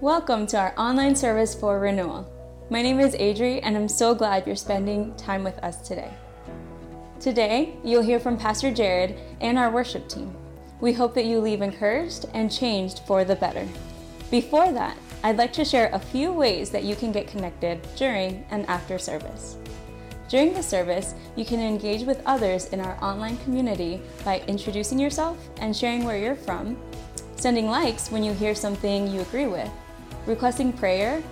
Welcome to our online service for renewal. My name is Adri, and I'm so glad you're spending time with us today. Today, you'll hear from Pastor Jared and our worship team. We hope that you leave encouraged and changed for the better. Before that, I'd like to share a few ways that you can get connected during and after service. During the service, you can engage with others in our online community by introducing yourself and sharing where you're from, sending likes when you hear something you agree with, requesting prayer,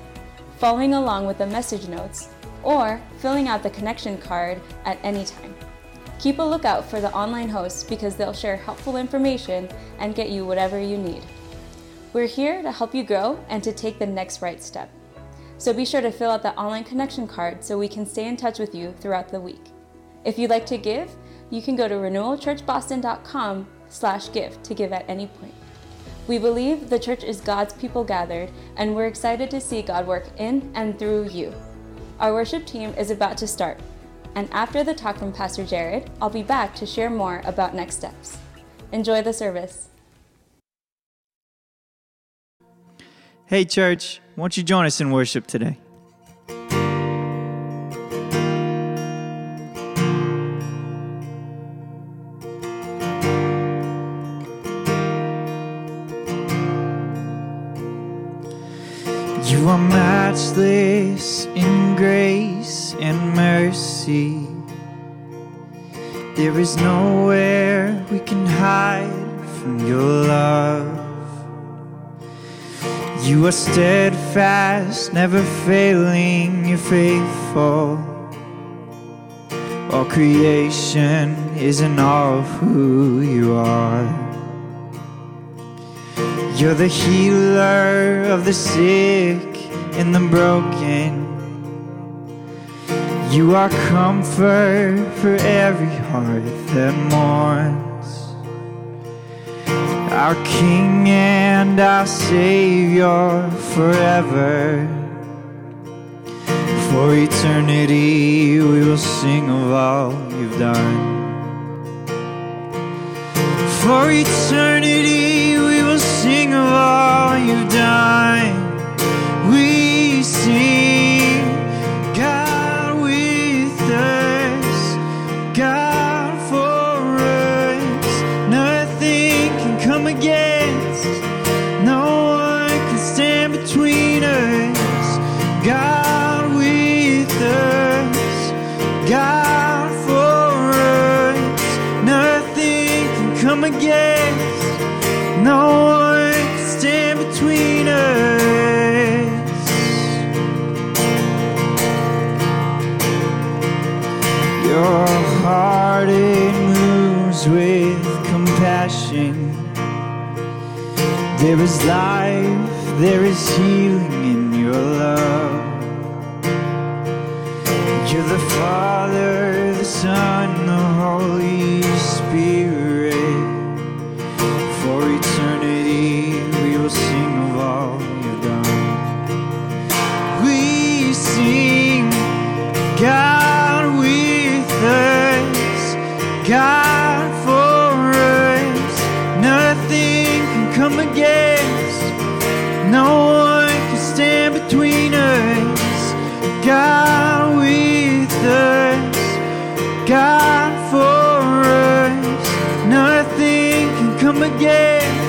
following along with the message notes, or filling out the connection card at any time. Keep a lookout for the online hosts because they'll share helpful information and get you whatever you need. We're here to help you grow and to take the next right step. So be sure to fill out the online connection card so we can stay in touch with you throughout the week. If you'd like to give, you can go to renewalchurchboston.com slash give to give at any point. We believe the church is God's people gathered, and we're excited to see God work in and through you. Our worship team is about to start, and after the talk from Pastor Jared, I'll be back to share more about next steps. Enjoy the service. Hey, church, won't you join us in worship today? Nowhere we can hide from your love. You are steadfast, never failing, you're faithful. All creation is in awe of who you are. You're the healer of the sick and the broken. You are comfort for every heart that mourns. Our King and our Savior forever. For eternity we will sing of all you've done. For eternity we will sing of all you've done. We sing, is life, there is healing Nothing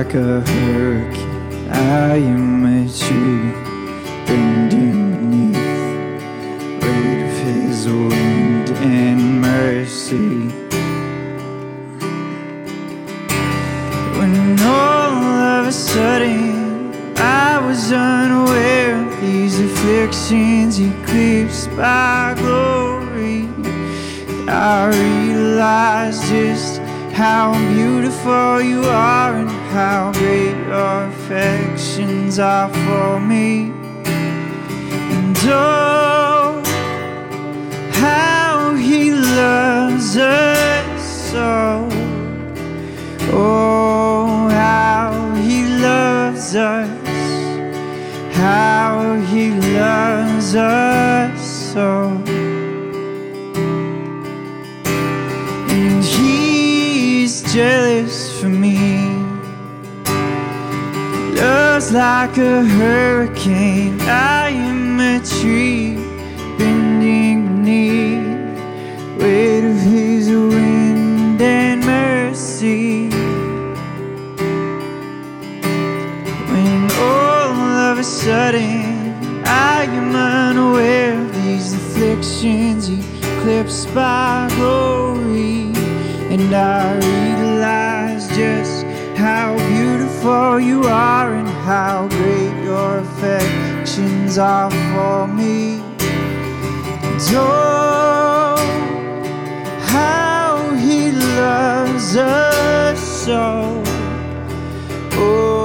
like a hurricane. I am a tree bending beneath weight of his wind and mercy. When all of a sudden I was unaware of these afflictions eclipsed by glory, I realized just how beautiful you are how great your affections are for me. And oh, how he loves us so. Oh, how he loves us, how he loves us so. And he's jealous Like a hurricane, I am a tree bending beneath weight of his wind and mercy. When all of a sudden I am unaware of these afflictions eclipsed by glory, and I realize just how beautiful you are how great your affections are for me. And oh, how he loves us so. Oh,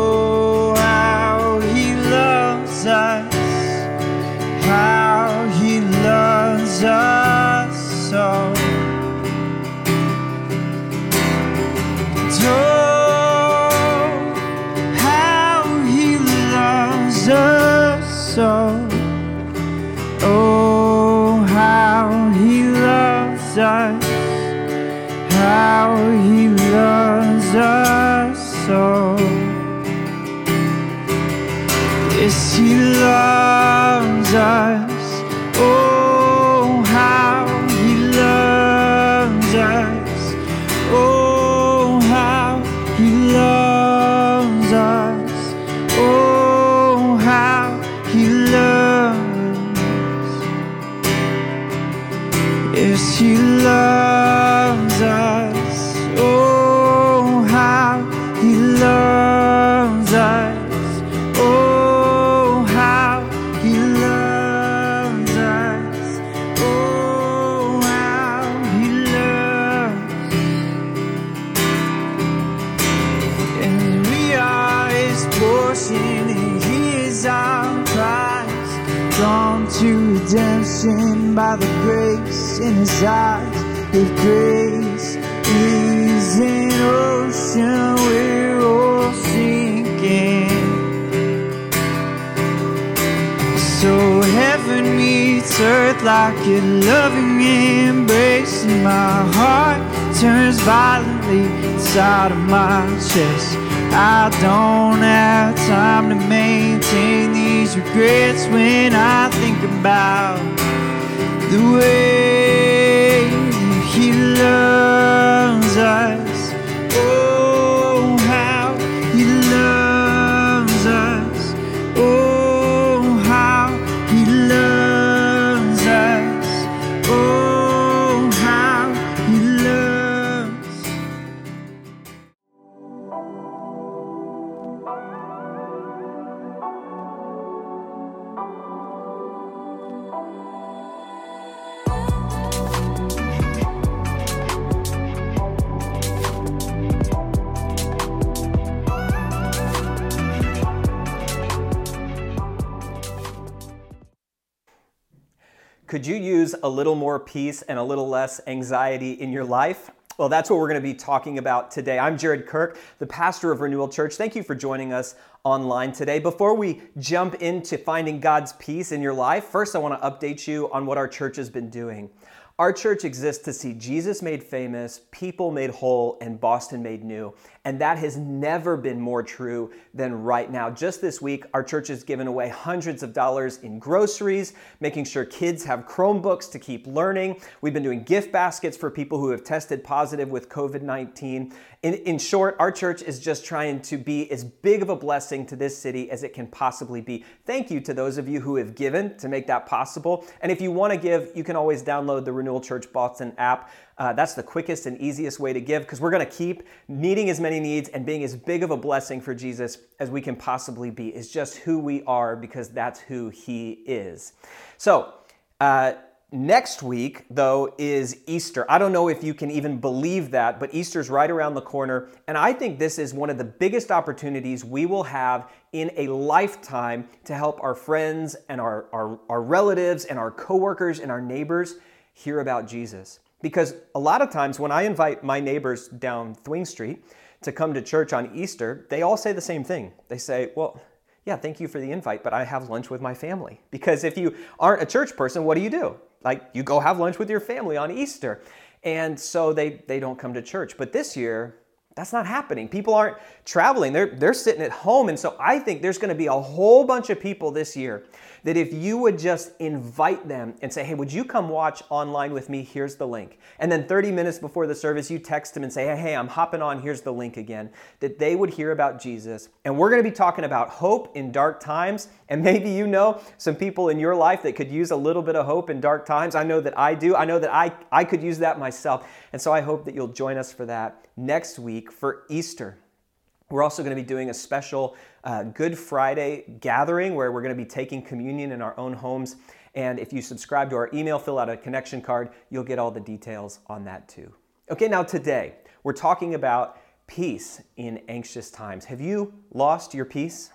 portion, and he is our prize. Drawn to redemption by the grace in his eyes. If grace is an ocean, we're all sinking. So heaven meets earth like a loving embrace, and my heart turns violently inside of my chest. I don't have time to maintain these regrets when I think about the way He loves us. Could you use a little more peace and a little less anxiety in your life? Well, that's what we're going to be talking about today. I'm Jared Kirk, the pastor of Renewal Church. Thank you for joining us online today. Before we jump into finding God's peace in your life, first I want to update you on what our church has been doing. Our church exists to see Jesus made famous, people made whole, and Boston made new. And that has never been more true than right now. Just this week, our church has given away hundreds of dollars in groceries, making sure kids have Chromebooks to keep learning. We've been doing gift baskets for people who have tested positive with COVID 19. In, in short, our church is just trying to be as big of a blessing to this city as it can possibly be. Thank you to those of you who have given to make that possible. And if you want to give, you can always download the Renewal Church Boston app. Uh, that's the quickest and easiest way to give because we're going to keep meeting as many needs and being as big of a blessing for Jesus as we can possibly be. Is just who we are because that's who He is. So, uh, next week, though, is Easter. I don't know if you can even believe that, but Easter's right around the corner. And I think this is one of the biggest opportunities we will have in a lifetime to help our friends and our, our, our relatives and our coworkers and our neighbors hear about Jesus. Because a lot of times when I invite my neighbors down Thwing Street to come to church on Easter, they all say the same thing. They say, Well, yeah, thank you for the invite, but I have lunch with my family. Because if you aren't a church person, what do you do? Like, you go have lunch with your family on Easter. And so they, they don't come to church. But this year, that's not happening. People aren't traveling, they're, they're sitting at home. And so I think there's going to be a whole bunch of people this year that if you would just invite them and say, hey, would you come watch online with me? Here's the link. And then 30 minutes before the service, you text them and say, hey, hey, I'm hopping on, here's the link again, that they would hear about Jesus. And we're going to be talking about hope in dark times. And maybe you know some people in your life that could use a little bit of hope in dark times. I know that I do. I know that I, I could use that myself. And so I hope that you'll join us for that next week for Easter. We're also going to be doing a special uh, Good Friday gathering where we're going to be taking communion in our own homes. And if you subscribe to our email, fill out a connection card, you'll get all the details on that too. Okay, now today we're talking about peace in anxious times. Have you lost your peace?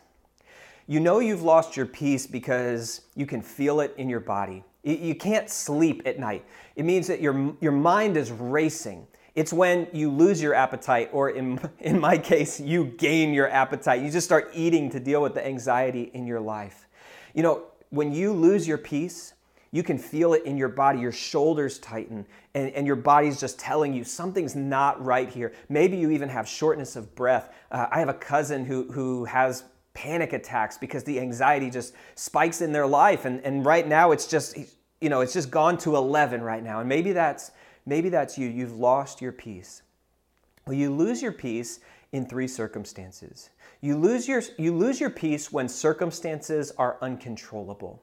You know you've lost your peace because you can feel it in your body. You can't sleep at night. It means that your, your mind is racing. It's when you lose your appetite, or in, in my case, you gain your appetite. You just start eating to deal with the anxiety in your life. You know, when you lose your peace, you can feel it in your body. Your shoulders tighten, and, and your body's just telling you something's not right here. Maybe you even have shortness of breath. Uh, I have a cousin who, who has panic attacks because the anxiety just spikes in their life. And, and right now, it's just, you know, it's just gone to 11 right now. And maybe that's Maybe that's you. You've lost your peace. Well, you lose your peace in three circumstances. You lose your, you lose your peace when circumstances are uncontrollable.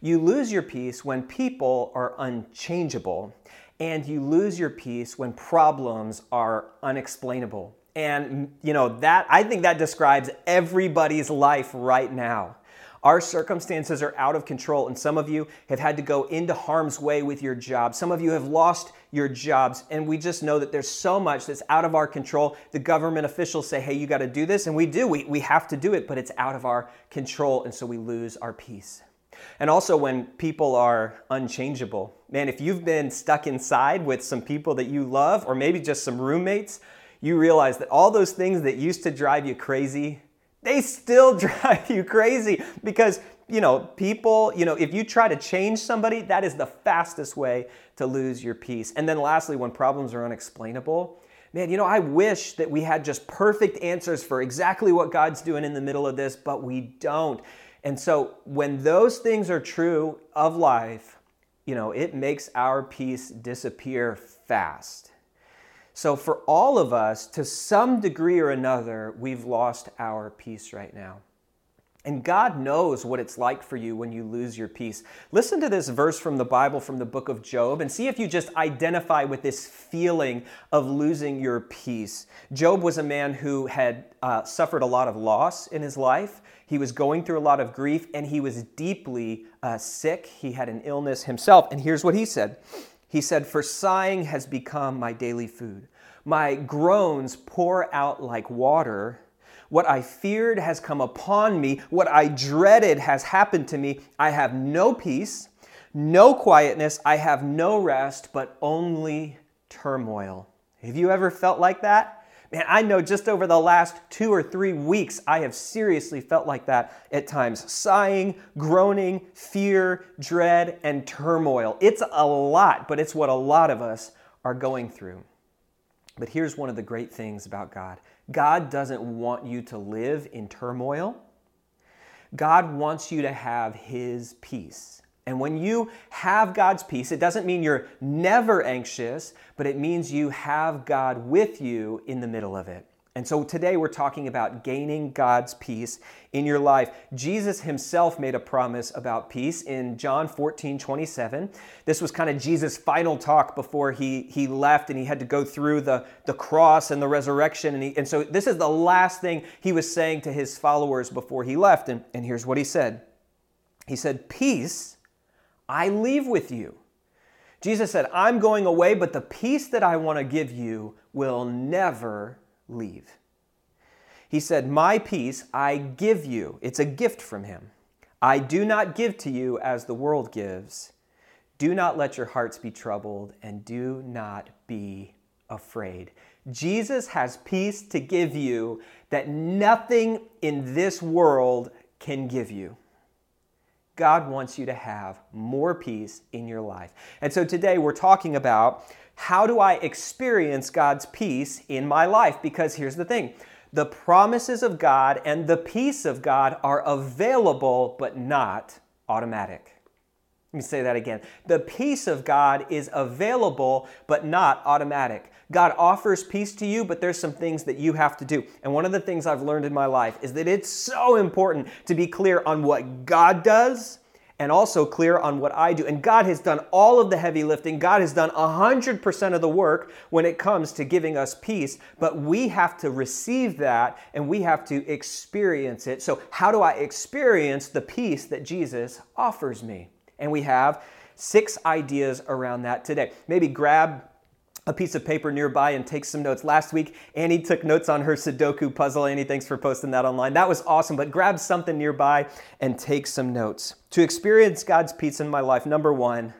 You lose your peace when people are unchangeable. And you lose your peace when problems are unexplainable. And, you know, that, I think that describes everybody's life right now. Our circumstances are out of control, and some of you have had to go into harm's way with your job. Some of you have lost your jobs, and we just know that there's so much that's out of our control. The government officials say, hey, you got to do this, and we do. We, we have to do it, but it's out of our control, and so we lose our peace. And also, when people are unchangeable, man, if you've been stuck inside with some people that you love, or maybe just some roommates, you realize that all those things that used to drive you crazy, they still drive you crazy because you know people you know if you try to change somebody that is the fastest way to lose your peace and then lastly when problems are unexplainable man you know i wish that we had just perfect answers for exactly what god's doing in the middle of this but we don't And so when those things are true of life, you know, it makes our peace disappear fast. So, for all of us, to some degree or another, we've lost our peace right now. And God knows what it's like for you when you lose your peace. Listen to this verse from the Bible from the book of Job and see if you just identify with this feeling of losing your peace. Job was a man who had uh, suffered a lot of loss in his life. He was going through a lot of grief and he was deeply uh, sick. He had an illness himself. And here's what he said He said, For sighing has become my daily food, my groans pour out like water. What I feared has come upon me. What I dreaded has happened to me. I have no peace, no quietness. I have no rest, but only turmoil. Have you ever felt like that? Man, I know just over the last two or three weeks, I have seriously felt like that at times. Sighing, groaning, fear, dread, and turmoil. It's a lot, but it's what a lot of us are going through. But here's one of the great things about God God doesn't want you to live in turmoil. God wants you to have His peace. And when you have God's peace, it doesn't mean you're never anxious, but it means you have God with you in the middle of it. And so today we're talking about gaining God's peace in your life. Jesus himself made a promise about peace in John 14, 27. This was kind of Jesus' final talk before he, he left and he had to go through the, the cross and the resurrection. And, he, and so this is the last thing he was saying to his followers before he left. And, and here's what he said He said, Peace I leave with you. Jesus said, I'm going away, but the peace that I want to give you will never leave. He said, My peace I give you. It's a gift from him. I do not give to you as the world gives. Do not let your hearts be troubled, and do not be afraid. Jesus has peace to give you that nothing in this world can give you. God wants you to have more peace in your life. And so today we're talking about how do I experience God's peace in my life? Because here's the thing the promises of God and the peace of God are available, but not automatic. Let me say that again. The peace of God is available, but not automatic. God offers peace to you, but there's some things that you have to do. And one of the things I've learned in my life is that it's so important to be clear on what God does and also clear on what I do. And God has done all of the heavy lifting. God has done 100% of the work when it comes to giving us peace, but we have to receive that and we have to experience it. So, how do I experience the peace that Jesus offers me? And we have six ideas around that today. Maybe grab a piece of paper nearby and take some notes. Last week, Annie took notes on her Sudoku puzzle. Annie, thanks for posting that online. That was awesome, but grab something nearby and take some notes. To experience God's peace in my life, number one,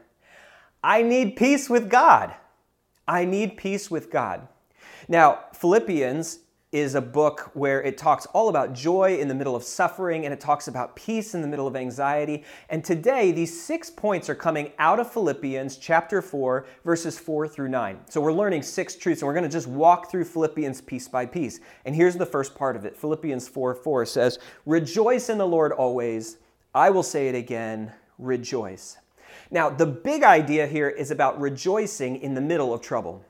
I need peace with God. I need peace with God. Now, Philippians is a book where it talks all about joy in the middle of suffering and it talks about peace in the middle of anxiety. And today, these six points are coming out of Philippians chapter 4, verses 4 through 9. So we're learning six truths and we're going to just walk through Philippians piece by piece. And here's the first part of it Philippians 4 4 says, Rejoice in the Lord always. I will say it again, rejoice. Now, the big idea here is about rejoicing in the middle of trouble.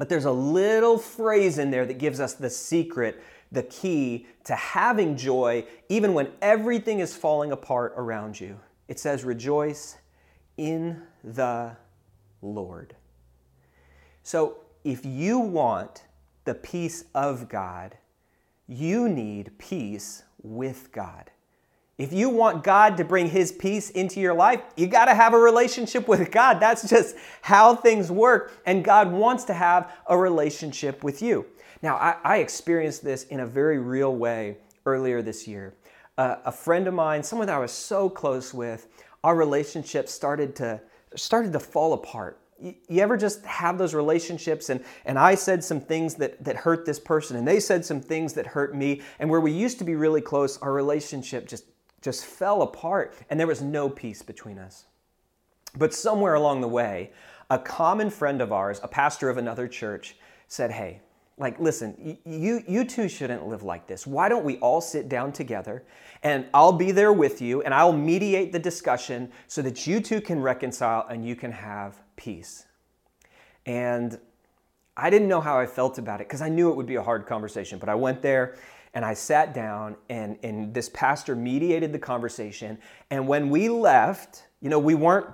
But there's a little phrase in there that gives us the secret, the key to having joy even when everything is falling apart around you. It says, Rejoice in the Lord. So if you want the peace of God, you need peace with God. If you want God to bring His peace into your life, you got to have a relationship with God. That's just how things work. And God wants to have a relationship with you. Now, I, I experienced this in a very real way earlier this year. Uh, a friend of mine, someone that I was so close with, our relationship started to started to fall apart. You, you ever just have those relationships and, and I said some things that, that hurt this person and they said some things that hurt me and where we used to be really close, our relationship just just fell apart and there was no peace between us. But somewhere along the way, a common friend of ours, a pastor of another church, said, Hey, like, listen, you, you two shouldn't live like this. Why don't we all sit down together and I'll be there with you and I'll mediate the discussion so that you two can reconcile and you can have peace. And I didn't know how I felt about it because I knew it would be a hard conversation, but I went there and I sat down and, and this pastor mediated the conversation. And when we left, you know, we weren't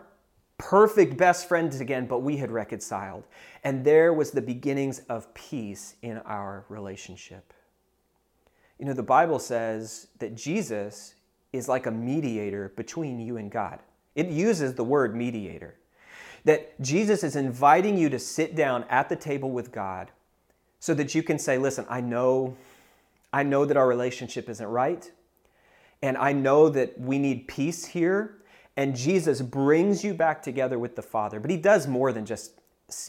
perfect best friends again, but we had reconciled. And there was the beginnings of peace in our relationship. You know, the Bible says that Jesus is like a mediator between you and God. It uses the word mediator. That Jesus is inviting you to sit down at the table with God so that you can say, listen, I know, I know that our relationship isn't right. And I know that we need peace here and Jesus brings you back together with the Father. But he does more than just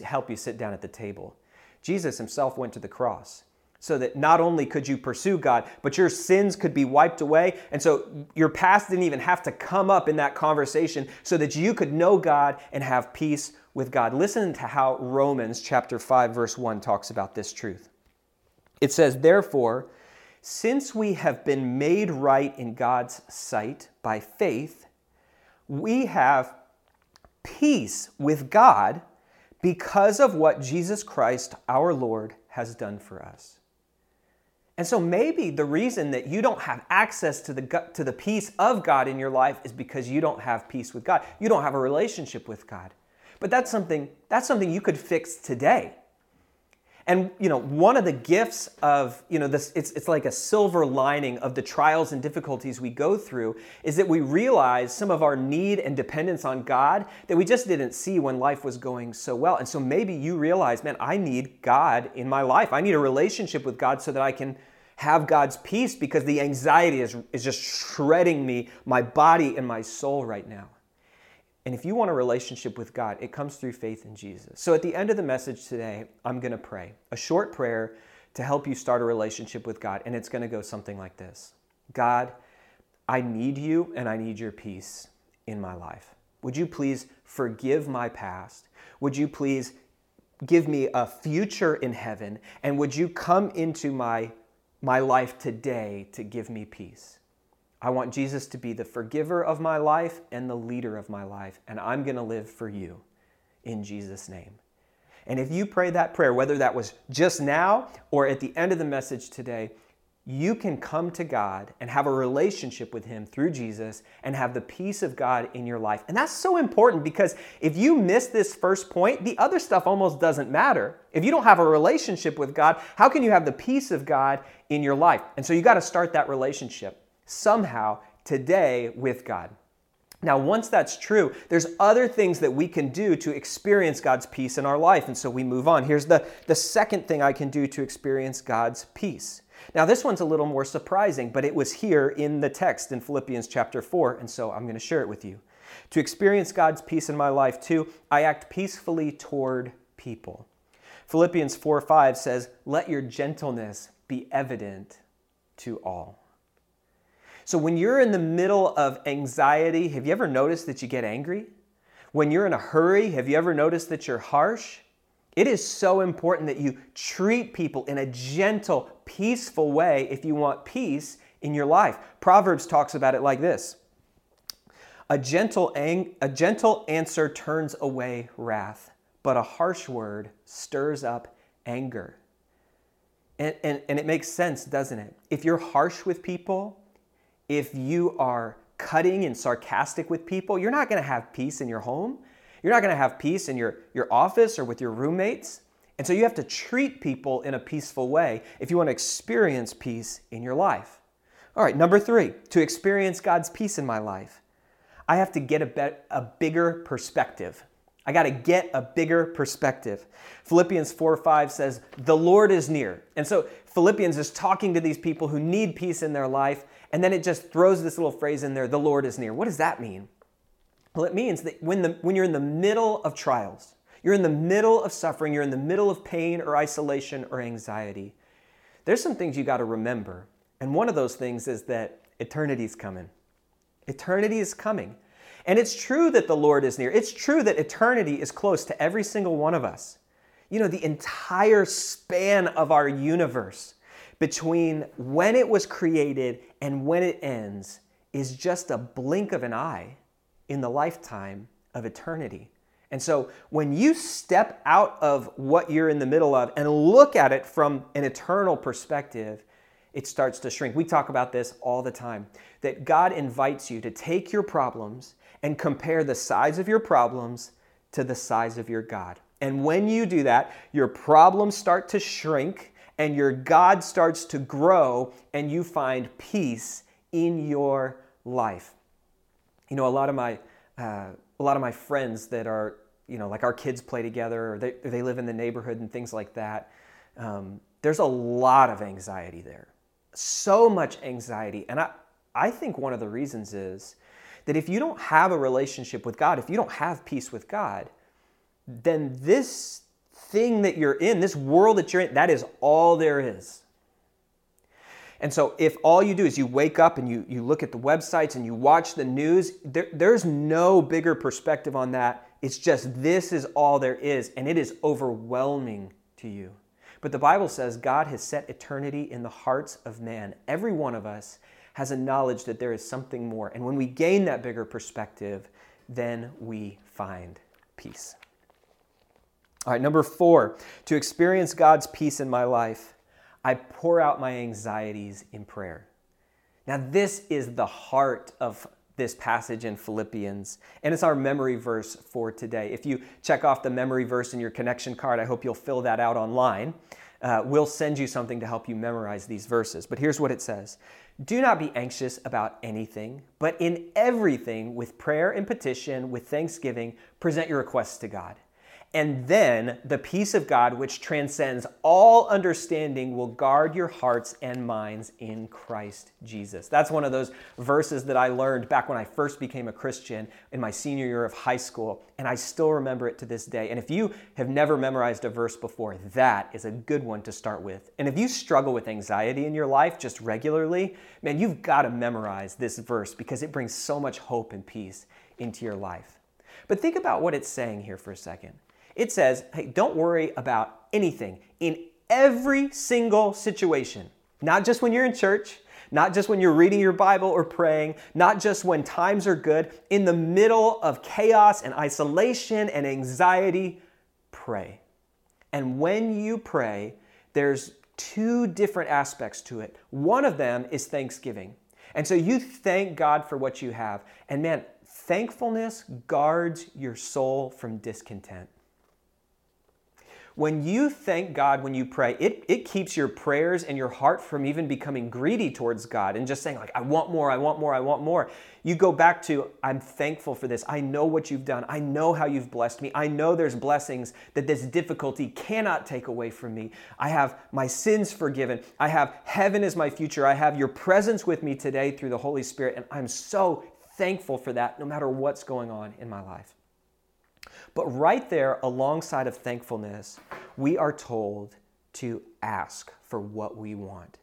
help you sit down at the table. Jesus himself went to the cross so that not only could you pursue God, but your sins could be wiped away. And so your past didn't even have to come up in that conversation so that you could know God and have peace with God. Listen to how Romans chapter 5 verse 1 talks about this truth. It says, "Therefore, since we have been made right in God's sight by faith, we have peace with God because of what Jesus Christ, our Lord, has done for us. And so maybe the reason that you don't have access to the, to the peace of God in your life is because you don't have peace with God. You don't have a relationship with God. But that's something, that's something you could fix today. And you know, one of the gifts of, you know, this it's it's like a silver lining of the trials and difficulties we go through is that we realize some of our need and dependence on God that we just didn't see when life was going so well. And so maybe you realize, man, I need God in my life. I need a relationship with God so that I can have God's peace because the anxiety is, is just shredding me, my body and my soul right now. And if you want a relationship with God, it comes through faith in Jesus. So at the end of the message today, I'm going to pray a short prayer to help you start a relationship with God. And it's going to go something like this God, I need you and I need your peace in my life. Would you please forgive my past? Would you please give me a future in heaven? And would you come into my, my life today to give me peace? I want Jesus to be the forgiver of my life and the leader of my life, and I'm going to live for you in Jesus' name. And if you pray that prayer, whether that was just now or at the end of the message today, you can come to God and have a relationship with Him through Jesus and have the peace of God in your life. And that's so important because if you miss this first point, the other stuff almost doesn't matter. If you don't have a relationship with God, how can you have the peace of God in your life? And so you got to start that relationship somehow today with God. Now, once that's true, there's other things that we can do to experience God's peace in our life. And so we move on. Here's the, the second thing I can do to experience God's peace. Now, this one's a little more surprising, but it was here in the text in Philippians chapter 4, and so I'm going to share it with you. To experience God's peace in my life, too, I act peacefully toward people. Philippians 4 5 says, Let your gentleness be evident to all. So when you're in the middle of anxiety, have you ever noticed that you get angry? When you're in a hurry, have you ever noticed that you're harsh? It is so important that you treat people in a gentle, peaceful way if you want peace in your life. Proverbs talks about it like this A gentle, ang- a gentle answer turns away wrath, but a harsh word stirs up anger. And, and, and it makes sense, doesn't it? If you're harsh with people, if you are cutting and sarcastic with people, you're not going to have peace in your home. You're not going to have peace in your, your office or with your roommates. And so you have to treat people in a peaceful way if you want to experience peace in your life. All right, number three, to experience God's peace in my life, I have to get a, be- a bigger perspective. I got to get a bigger perspective. Philippians 4 5 says, The Lord is near. And so Philippians is talking to these people who need peace in their life, and then it just throws this little phrase in there, the Lord is near. What does that mean? Well, it means that when, the, when you're in the middle of trials, you're in the middle of suffering, you're in the middle of pain or isolation or anxiety, there's some things you got to remember. And one of those things is that eternity is coming. Eternity is coming. And it's true that the Lord is near. It's true that eternity is close to every single one of us. You know, the entire span of our universe between when it was created and when it ends is just a blink of an eye in the lifetime of eternity. And so when you step out of what you're in the middle of and look at it from an eternal perspective, it starts to shrink. We talk about this all the time that God invites you to take your problems and compare the size of your problems to the size of your God. And when you do that, your problems start to shrink and your God starts to grow and you find peace in your life. You know, a lot of my uh, a lot of my friends that are, you know, like our kids play together or they, they live in the neighborhood and things like that. Um, there's a lot of anxiety there, so much anxiety. And I, I think one of the reasons is that if you don't have a relationship with God, if you don't have peace with God, then this thing that you're in, this world that you're in, that is all there is. And so, if all you do is you wake up and you, you look at the websites and you watch the news, there, there's no bigger perspective on that. It's just this is all there is, and it is overwhelming to you. But the Bible says God has set eternity in the hearts of man. Every one of us has a knowledge that there is something more. And when we gain that bigger perspective, then we find peace. All right, number four, to experience God's peace in my life, I pour out my anxieties in prayer. Now, this is the heart of this passage in Philippians, and it's our memory verse for today. If you check off the memory verse in your connection card, I hope you'll fill that out online. Uh, we'll send you something to help you memorize these verses. But here's what it says Do not be anxious about anything, but in everything, with prayer and petition, with thanksgiving, present your requests to God. And then the peace of God, which transcends all understanding, will guard your hearts and minds in Christ Jesus. That's one of those verses that I learned back when I first became a Christian in my senior year of high school, and I still remember it to this day. And if you have never memorized a verse before, that is a good one to start with. And if you struggle with anxiety in your life just regularly, man, you've got to memorize this verse because it brings so much hope and peace into your life. But think about what it's saying here for a second. It says, hey, don't worry about anything in every single situation, not just when you're in church, not just when you're reading your Bible or praying, not just when times are good, in the middle of chaos and isolation and anxiety, pray. And when you pray, there's two different aspects to it. One of them is thanksgiving. And so you thank God for what you have. And man, thankfulness guards your soul from discontent. When you thank God when you pray, it, it keeps your prayers and your heart from even becoming greedy towards God and just saying, like, I want more, I want more, I want more. You go back to, I'm thankful for this. I know what you've done. I know how you've blessed me. I know there's blessings that this difficulty cannot take away from me. I have my sins forgiven. I have heaven as my future. I have your presence with me today through the Holy Spirit. And I'm so thankful for that no matter what's going on in my life. But right there, alongside of thankfulness, we are told to ask for what we want.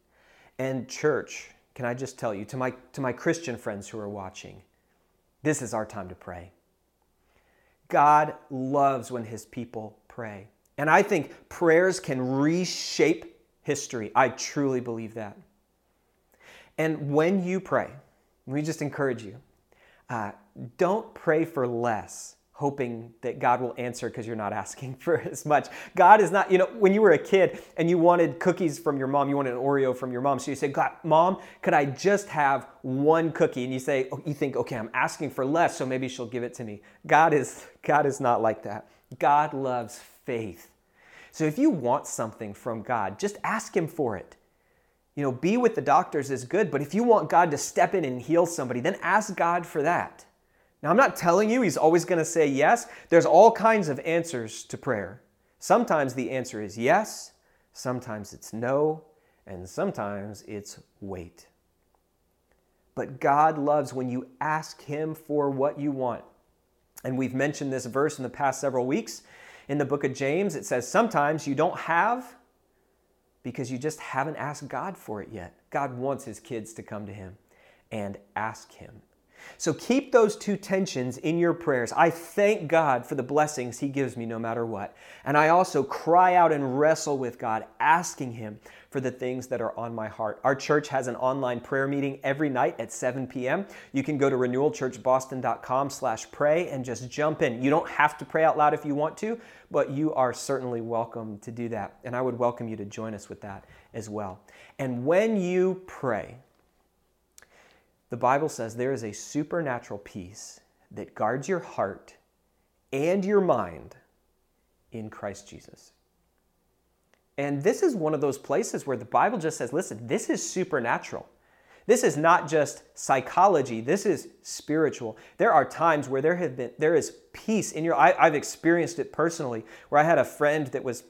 And, church, can I just tell you, to my, to my Christian friends who are watching, this is our time to pray. God loves when his people pray. And I think prayers can reshape history. I truly believe that. And when you pray, we just encourage you uh, don't pray for less hoping that God will answer because you're not asking for as much. God is not, you know, when you were a kid and you wanted cookies from your mom, you wanted an Oreo from your mom. So you say, God, mom, could I just have one cookie? And you say, oh, you think, okay, I'm asking for less, so maybe she'll give it to me. God is, God is not like that. God loves faith. So if you want something from God, just ask him for it. You know, be with the doctors is good, but if you want God to step in and heal somebody, then ask God for that. Now, I'm not telling you he's always going to say yes. There's all kinds of answers to prayer. Sometimes the answer is yes, sometimes it's no, and sometimes it's wait. But God loves when you ask Him for what you want. And we've mentioned this verse in the past several weeks. In the book of James, it says sometimes you don't have because you just haven't asked God for it yet. God wants His kids to come to Him and ask Him. So keep those two tensions in your prayers. I thank God for the blessings He gives me no matter what. And I also cry out and wrestle with God, asking Him for the things that are on my heart. Our church has an online prayer meeting every night at 7 p.m. You can go to renewalchurchboston.com slash pray and just jump in. You don't have to pray out loud if you want to, but you are certainly welcome to do that. And I would welcome you to join us with that as well. And when you pray, the Bible says there is a supernatural peace that guards your heart and your mind in Christ Jesus. And this is one of those places where the Bible just says, listen, this is supernatural. This is not just psychology, this is spiritual. There are times where there have been there is peace in your I, I've experienced it personally, where I had a friend that was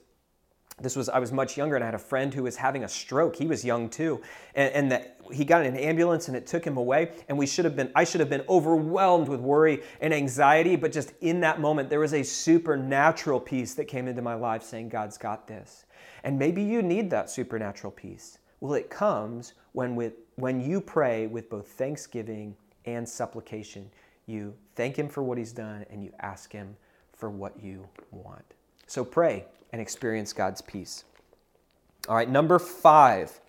this was I was much younger and I had a friend who was having a stroke. He was young too. And, and that he got in an ambulance and it took him away. And we should have been, I should have been overwhelmed with worry and anxiety. But just in that moment, there was a supernatural peace that came into my life saying, God's got this. And maybe you need that supernatural peace. Well, it comes when with when you pray with both thanksgiving and supplication. You thank him for what he's done and you ask him for what you want. So pray and experience God's peace. All right, number five.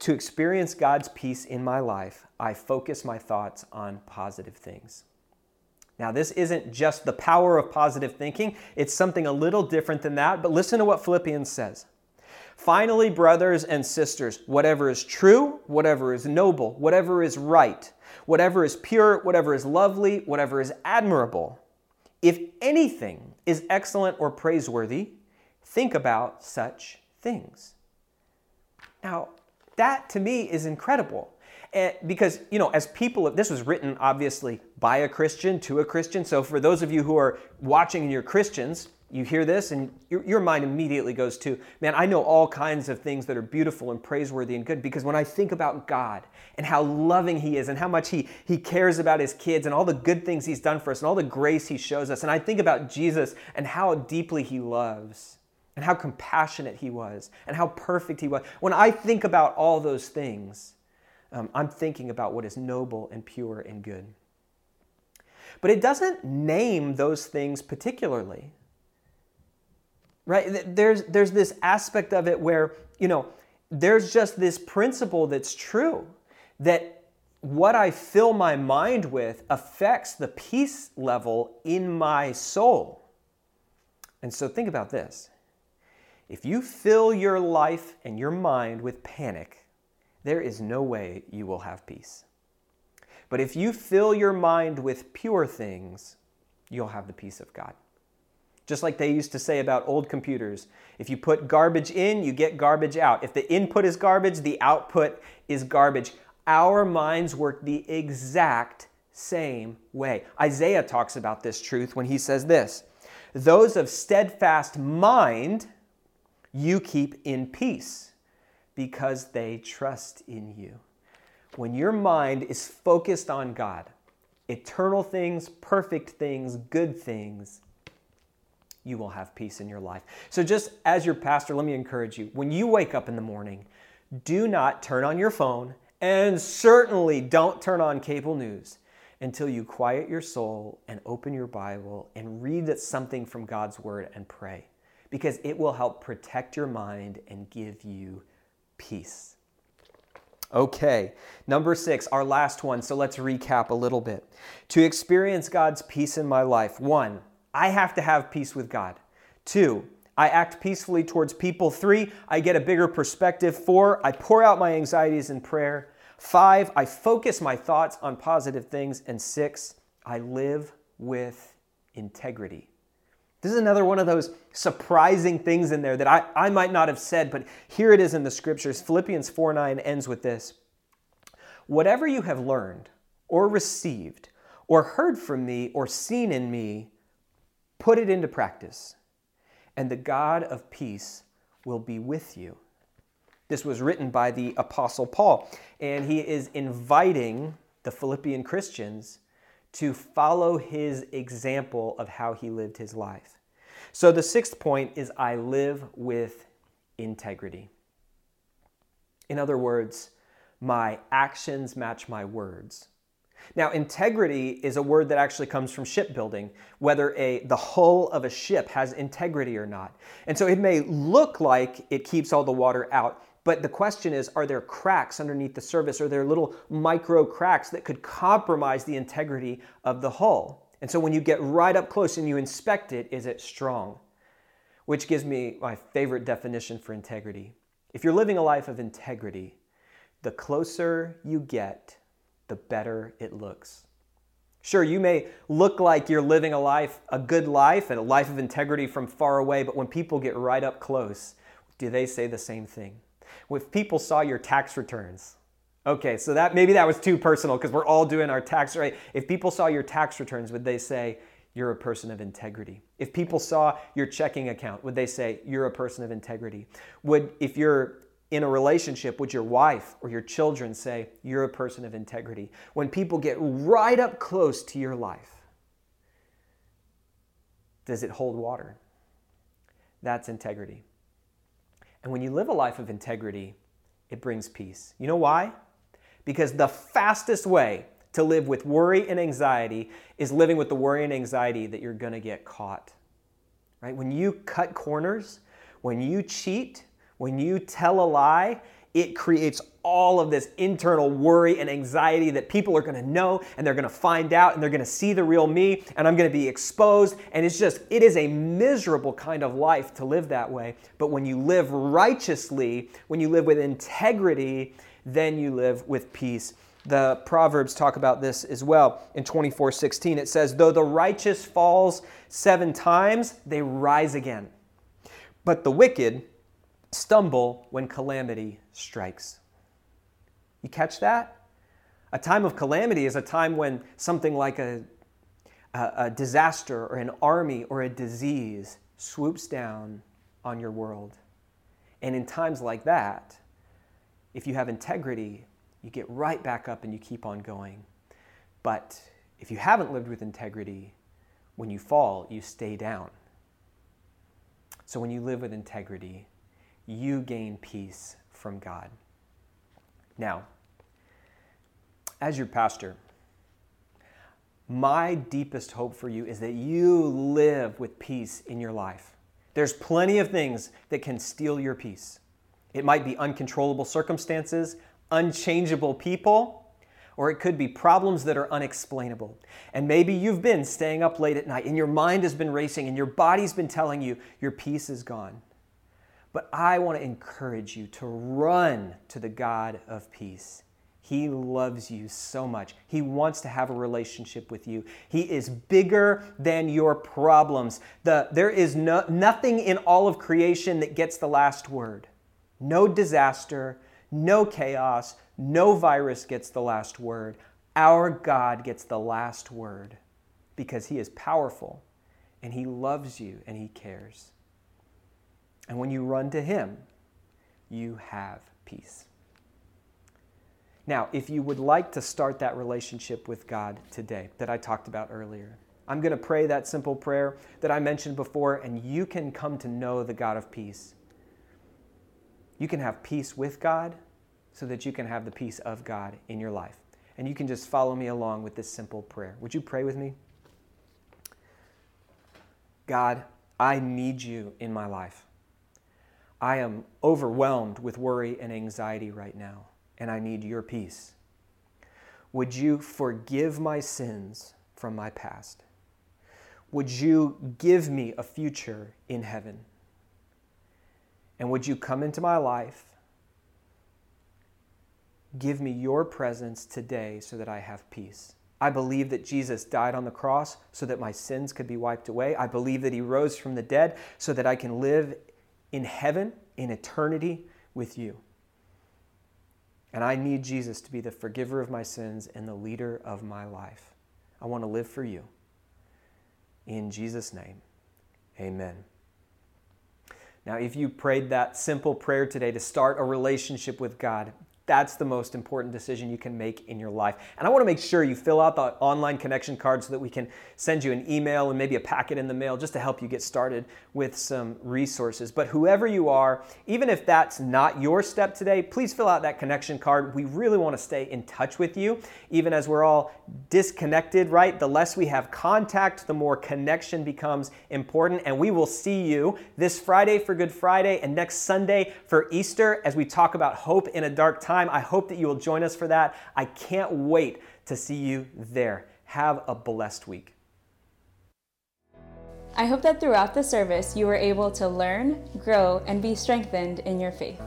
To experience God's peace in my life, I focus my thoughts on positive things. Now, this isn't just the power of positive thinking, it's something a little different than that, but listen to what Philippians says. Finally, brothers and sisters, whatever is true, whatever is noble, whatever is right, whatever is pure, whatever is lovely, whatever is admirable, if anything is excellent or praiseworthy, think about such things. Now, that to me is incredible. And because, you know, as people, this was written obviously by a Christian to a Christian. So for those of you who are watching and you're Christians, you hear this and your, your mind immediately goes to, man, I know all kinds of things that are beautiful and praiseworthy and good because when I think about God and how loving He is and how much He, he cares about His kids and all the good things He's done for us and all the grace He shows us, and I think about Jesus and how deeply He loves and how compassionate He was and how perfect He was, when I think about all those things, um, I'm thinking about what is noble and pure and good. But it doesn't name those things particularly right? There's, there's this aspect of it where, you know, there's just this principle that's true that what I fill my mind with affects the peace level in my soul. And so think about this. If you fill your life and your mind with panic, there is no way you will have peace. But if you fill your mind with pure things, you'll have the peace of God. Just like they used to say about old computers. If you put garbage in, you get garbage out. If the input is garbage, the output is garbage. Our minds work the exact same way. Isaiah talks about this truth when he says this Those of steadfast mind you keep in peace because they trust in you. When your mind is focused on God, eternal things, perfect things, good things, you will have peace in your life. So, just as your pastor, let me encourage you when you wake up in the morning, do not turn on your phone and certainly don't turn on cable news until you quiet your soul and open your Bible and read something from God's Word and pray because it will help protect your mind and give you peace. Okay, number six, our last one. So let's recap a little bit. To experience God's peace in my life, one, I have to have peace with God. Two, I act peacefully towards people. Three, I get a bigger perspective. Four, I pour out my anxieties in prayer. Five, I focus my thoughts on positive things. And six, I live with integrity. This is another one of those surprising things in there that I, I might not have said, but here it is in the scriptures. Philippians 4 9 ends with this Whatever you have learned, or received, or heard from me, or seen in me, Put it into practice, and the God of peace will be with you. This was written by the Apostle Paul, and he is inviting the Philippian Christians to follow his example of how he lived his life. So the sixth point is I live with integrity. In other words, my actions match my words, Now, integrity is a word that actually comes from shipbuilding, whether a, the hull of a ship has integrity or not. And so it may look like it keeps all the water out, but the question is are there cracks underneath the surface? Are there little micro cracks that could compromise the integrity of the hull? And so when you get right up close and you inspect it, is it strong? Which gives me my favorite definition for integrity. If you're living a life of integrity, the closer you get, the better it looks. Sure, you may look like you're living a life, a good life, and a life of integrity from far away, but when people get right up close, do they say the same thing? If people saw your tax returns, okay, so that maybe that was too personal because we're all doing our tax right. If people saw your tax returns, would they say you're a person of integrity? If people saw your checking account, would they say you're a person of integrity? Would if you're in a relationship, would your wife or your children say, You're a person of integrity? When people get right up close to your life, does it hold water? That's integrity. And when you live a life of integrity, it brings peace. You know why? Because the fastest way to live with worry and anxiety is living with the worry and anxiety that you're going to get caught. Right? When you cut corners, when you cheat, when you tell a lie, it creates all of this internal worry and anxiety that people are to know and they're to find out and they're to see the real me and I'm to be exposed. And it's just, it is a miserable kind of life to live that way. But when you live righteously, when you live with integrity, then you live with peace. The Proverbs talk about this as well. In 24 16, it says, Though the righteous falls seven times, they rise again. But the wicked, stumble when calamity strikes. You catch that? A time of calamity is a time when something like a, a, a, disaster or an army or a disease swoops down on your world. And in times like that, if you have integrity, you get right back up and you keep on going. But if you haven't lived with integrity, when you fall, you stay down. So when you live with integrity, you gain peace from God. Now, as your pastor, my deepest hope for you is that you live with peace in your life. There's plenty of things that can steal your peace. It might be uncontrollable circumstances, unchangeable people, or it could be problems that are unexplainable. And maybe you've been staying up late at night and your mind has been racing and your body's been telling you your peace is gone. But I want to encourage you to run to the God of peace. He loves you so much. He wants to have a relationship with you. He is bigger than your problems. The, there is no, nothing in all of creation that gets the last word. No disaster, no chaos, no virus gets the last word. Our God gets the last word because He is powerful and He loves you and He cares. And when you run to Him, you have peace. Now, if you would like to start that relationship with God today that I talked about earlier, I'm going to pray that simple prayer that I mentioned before, and you can come to know the God of peace. You can have peace with God so that you can have the peace of God in your life. And you can just follow me along with this simple prayer. Would you pray with me? God, I need you in my life. I am overwhelmed with worry and anxiety right now, and I need your peace. Would you forgive my sins from my past? Would you give me a future in heaven? And would you come into my life? Give me your presence today so that I have peace. I believe that Jesus died on the cross so that my sins could be wiped away. I believe that he rose from the dead so that I can live in heaven, in eternity with you. And I need Jesus to be the forgiver of my sins and the leader of my life. I want to live for you. In Jesus' name, amen. Now, if you prayed that simple prayer today to start a relationship with God, That's the most important decision you can make in your life. And I want to make sure you fill out the online connection card so that we can send you an email and maybe a packet in the mail just to help you get started with some resources. But whoever you are, even if that's not your step today, please fill out that connection card. We really want to stay in touch with you, even as we're all disconnected, right? The less we have contact, the more connection becomes important. And we will see you this Friday for Good Friday and next Sunday for Easter as we talk about hope in a dark time time. I hope that you will join us for that. I can't wait to see you there. Have a blessed week. I hope that throughout the service you were able to learn, grow, and be strengthened in your faith.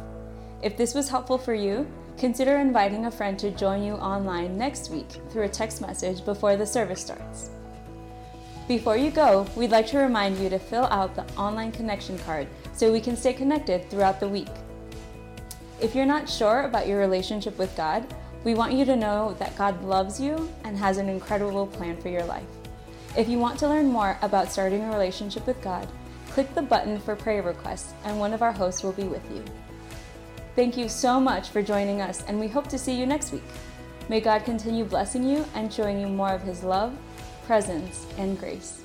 If this was helpful for you, consider inviting a friend to join you online next week through a text message before the service starts. Before you go, we'd like to remind you to fill out the online connection card so we can stay connected throughout the week. If you're not sure about your relationship with God, we want you to know that God loves you and has an incredible plan for your life. If you want to learn more about starting a relationship with God, click the button for prayer requests and one of our hosts will be with you. Thank you so much for joining us, and we hope to see you next week. May God continue blessing you and showing you more of His love, presence, and grace.